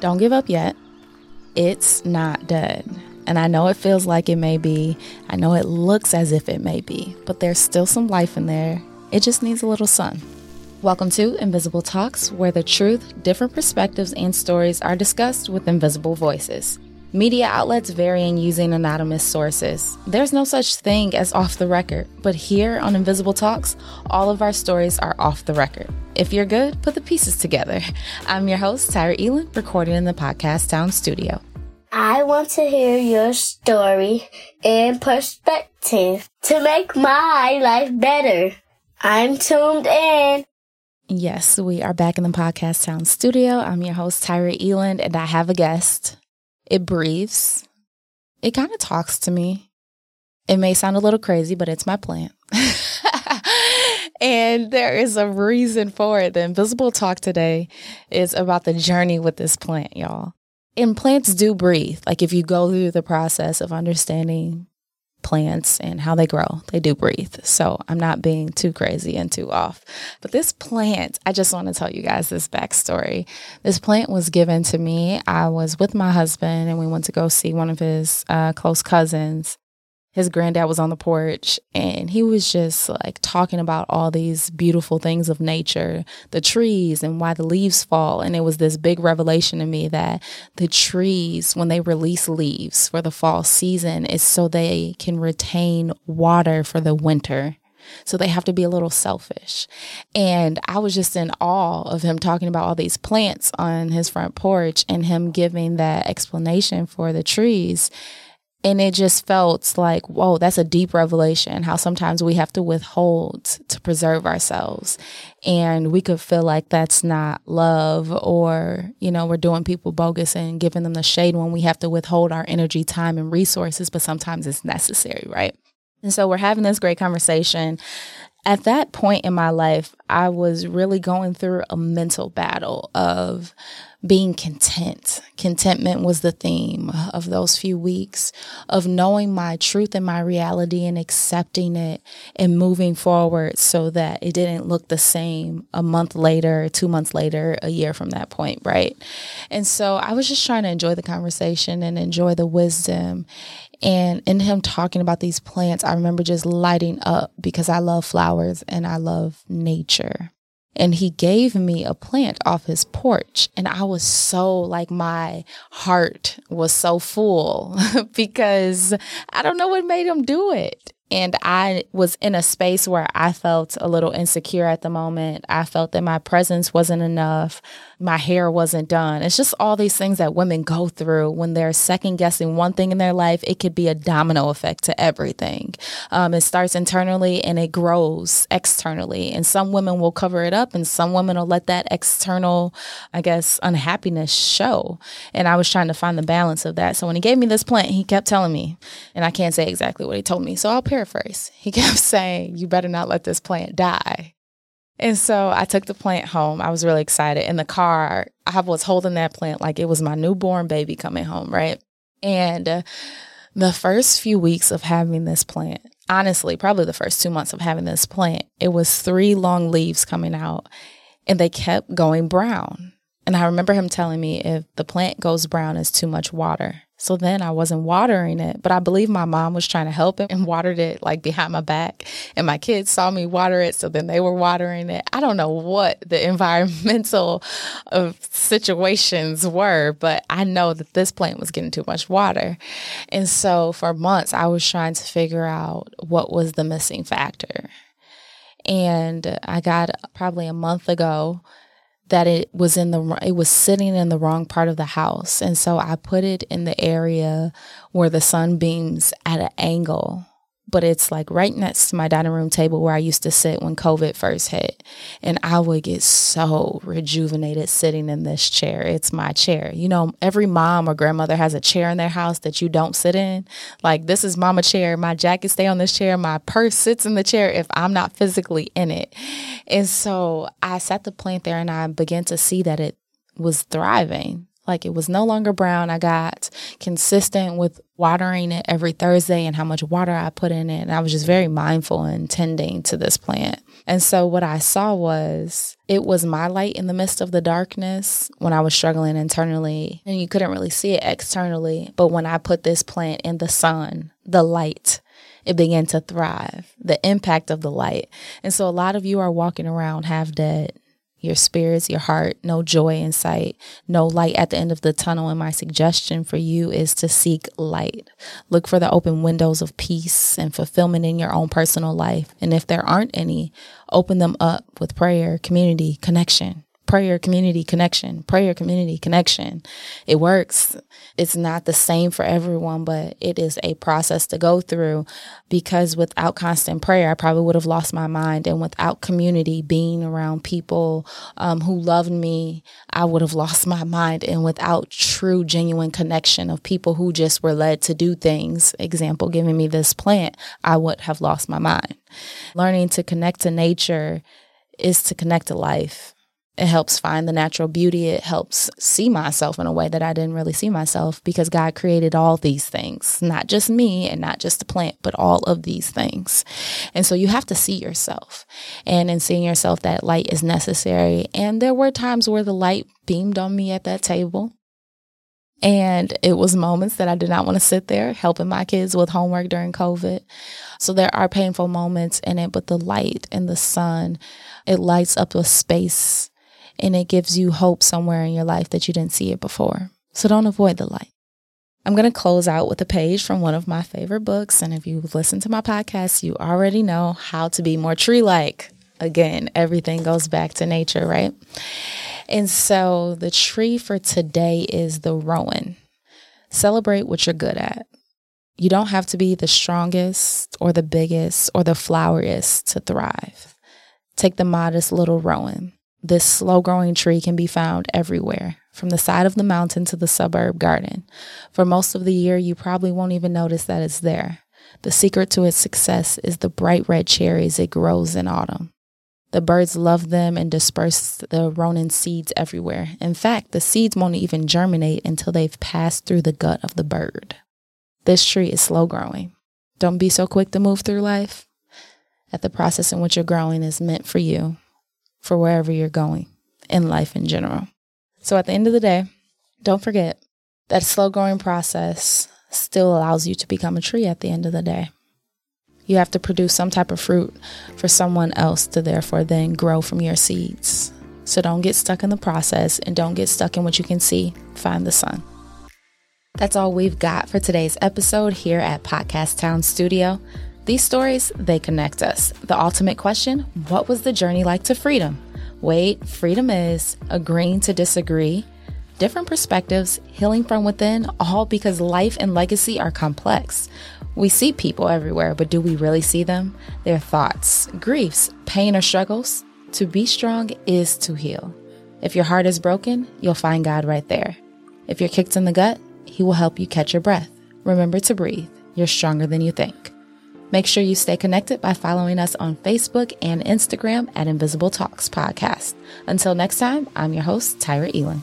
Don't give up yet. It's not dead. And I know it feels like it may be. I know it looks as if it may be, but there's still some life in there. It just needs a little sun. Welcome to Invisible Talks, where the truth, different perspectives, and stories are discussed with invisible voices. Media outlets vary in using anonymous sources. There's no such thing as off the record, but here on Invisible Talks, all of our stories are off the record. If you're good, put the pieces together. I'm your host, Tyra Elin, recording in the Podcast Town studio. I want to hear your story in perspective to make my life better. I'm tuned in. Yes, we are back in the Podcast Town studio. I'm your host, Tyra Eland, and I have a guest. It breathes. It kind of talks to me. It may sound a little crazy, but it's my plant. and there is a reason for it. The Invisible Talk today is about the journey with this plant, y'all. And plants do breathe. Like if you go through the process of understanding plants and how they grow. They do breathe. So I'm not being too crazy and too off. But this plant, I just want to tell you guys this backstory. This plant was given to me. I was with my husband and we went to go see one of his uh, close cousins his granddad was on the porch and he was just like talking about all these beautiful things of nature, the trees and why the leaves fall. And it was this big revelation to me that the trees, when they release leaves for the fall season, is so they can retain water for the winter. So they have to be a little selfish. And I was just in awe of him talking about all these plants on his front porch and him giving that explanation for the trees and it just felt like, whoa, that's a deep revelation. How sometimes we have to withhold to preserve ourselves. And we could feel like that's not love or, you know, we're doing people bogus and giving them the shade when we have to withhold our energy, time, and resources, but sometimes it's necessary, right? And so we're having this great conversation. At that point in my life, I was really going through a mental battle of being content. Contentment was the theme of those few weeks of knowing my truth and my reality and accepting it and moving forward so that it didn't look the same a month later, two months later, a year from that point, right? And so I was just trying to enjoy the conversation and enjoy the wisdom. And in him talking about these plants, I remember just lighting up because I love flowers and I love nature and he gave me a plant off his porch. And i was so like my heart was so full because i don't know what made him do it and I was in a space where I felt a little insecure at the moment. I felt that my presence wasn't enough. My hair wasn't done. It's just all these things that women go through when they're second guessing one thing in their life. It could be a domino effect to everything. Um, it starts internally and it grows externally. And some women will cover it up and some women will let that external, I guess, unhappiness show. And I was trying to find the balance of that. So when he gave me this plant, he kept telling me, and I can't say exactly what he told me. So I'll paraphrase. He kept saying, You better not let this plant die. And so I took the plant home. I was really excited. In the car, I was holding that plant like it was my newborn baby coming home, right? And uh, the first few weeks of having this plant, honestly, probably the first two months of having this plant, it was three long leaves coming out and they kept going brown. And I remember him telling me if the plant goes brown, it's too much water. So then I wasn't watering it, but I believe my mom was trying to help him and watered it like behind my back. And my kids saw me water it, so then they were watering it. I don't know what the environmental of uh, situations were, but I know that this plant was getting too much water. And so for months, I was trying to figure out what was the missing factor. And I got probably a month ago that it was in the it was sitting in the wrong part of the house. And so i put it in the area where the sun beams at an angle but it's like right next to my dining room table where I used to sit when COVID first hit. And I would get so rejuvenated sitting in this chair. It's my chair. You know, every mom or grandmother has a chair in their house that you don't sit in. Like, this is mama chair. My jacket stay on this chair. My purse sits in the chair if I'm not physically in it. And so I sat the plant there and I began to see that it was thriving. Like it was no longer brown. I got consistent with watering it every Thursday and how much water I put in it. And I was just very mindful and tending to this plant. And so what I saw was it was my light in the midst of the darkness when I was struggling internally. And you couldn't really see it externally. But when I put this plant in the sun, the light, it began to thrive, the impact of the light. And so a lot of you are walking around half dead your spirits, your heart, no joy in sight, no light at the end of the tunnel. And my suggestion for you is to seek light. Look for the open windows of peace and fulfillment in your own personal life. And if there aren't any, open them up with prayer, community, connection prayer community connection, prayer community connection. It works. It's not the same for everyone, but it is a process to go through because without constant prayer, I probably would have lost my mind. And without community, being around people um, who loved me, I would have lost my mind. And without true, genuine connection of people who just were led to do things, example, giving me this plant, I would have lost my mind. Learning to connect to nature is to connect to life. It helps find the natural beauty. It helps see myself in a way that I didn't really see myself because God created all these things, not just me and not just the plant, but all of these things. And so you have to see yourself. And in seeing yourself, that light is necessary. And there were times where the light beamed on me at that table. And it was moments that I did not want to sit there helping my kids with homework during COVID. So there are painful moments in it, but the light and the sun, it lights up a space and it gives you hope somewhere in your life that you didn't see it before. So don't avoid the light. I'm going to close out with a page from one of my favorite books. And if you've listened to my podcast, you already know how to be more tree like. Again, everything goes back to nature, right? And so the tree for today is the rowan. Celebrate what you're good at. You don't have to be the strongest or the biggest or the floweriest to thrive. Take the modest little rowan. This slow growing tree can be found everywhere, from the side of the mountain to the suburb garden. For most of the year, you probably won't even notice that it's there. The secret to its success is the bright red cherries it grows in autumn. The birds love them and disperse the rowan seeds everywhere. In fact, the seeds won't even germinate until they've passed through the gut of the bird. This tree is slow growing. Don't be so quick to move through life. That the process in which you're growing is meant for you for wherever you're going in life in general. So at the end of the day, don't forget that slow growing process still allows you to become a tree at the end of the day. You have to produce some type of fruit for someone else to therefore then grow from your seeds. So don't get stuck in the process and don't get stuck in what you can see. Find the sun. That's all we've got for today's episode here at Podcast Town Studio. These stories, they connect us. The ultimate question what was the journey like to freedom? Wait, freedom is agreeing to disagree, different perspectives, healing from within, all because life and legacy are complex. We see people everywhere, but do we really see them? Their thoughts, griefs, pain, or struggles? To be strong is to heal. If your heart is broken, you'll find God right there. If you're kicked in the gut, He will help you catch your breath. Remember to breathe. You're stronger than you think. Make sure you stay connected by following us on Facebook and Instagram at Invisible Talks Podcast. Until next time, I'm your host, Tyra Elon.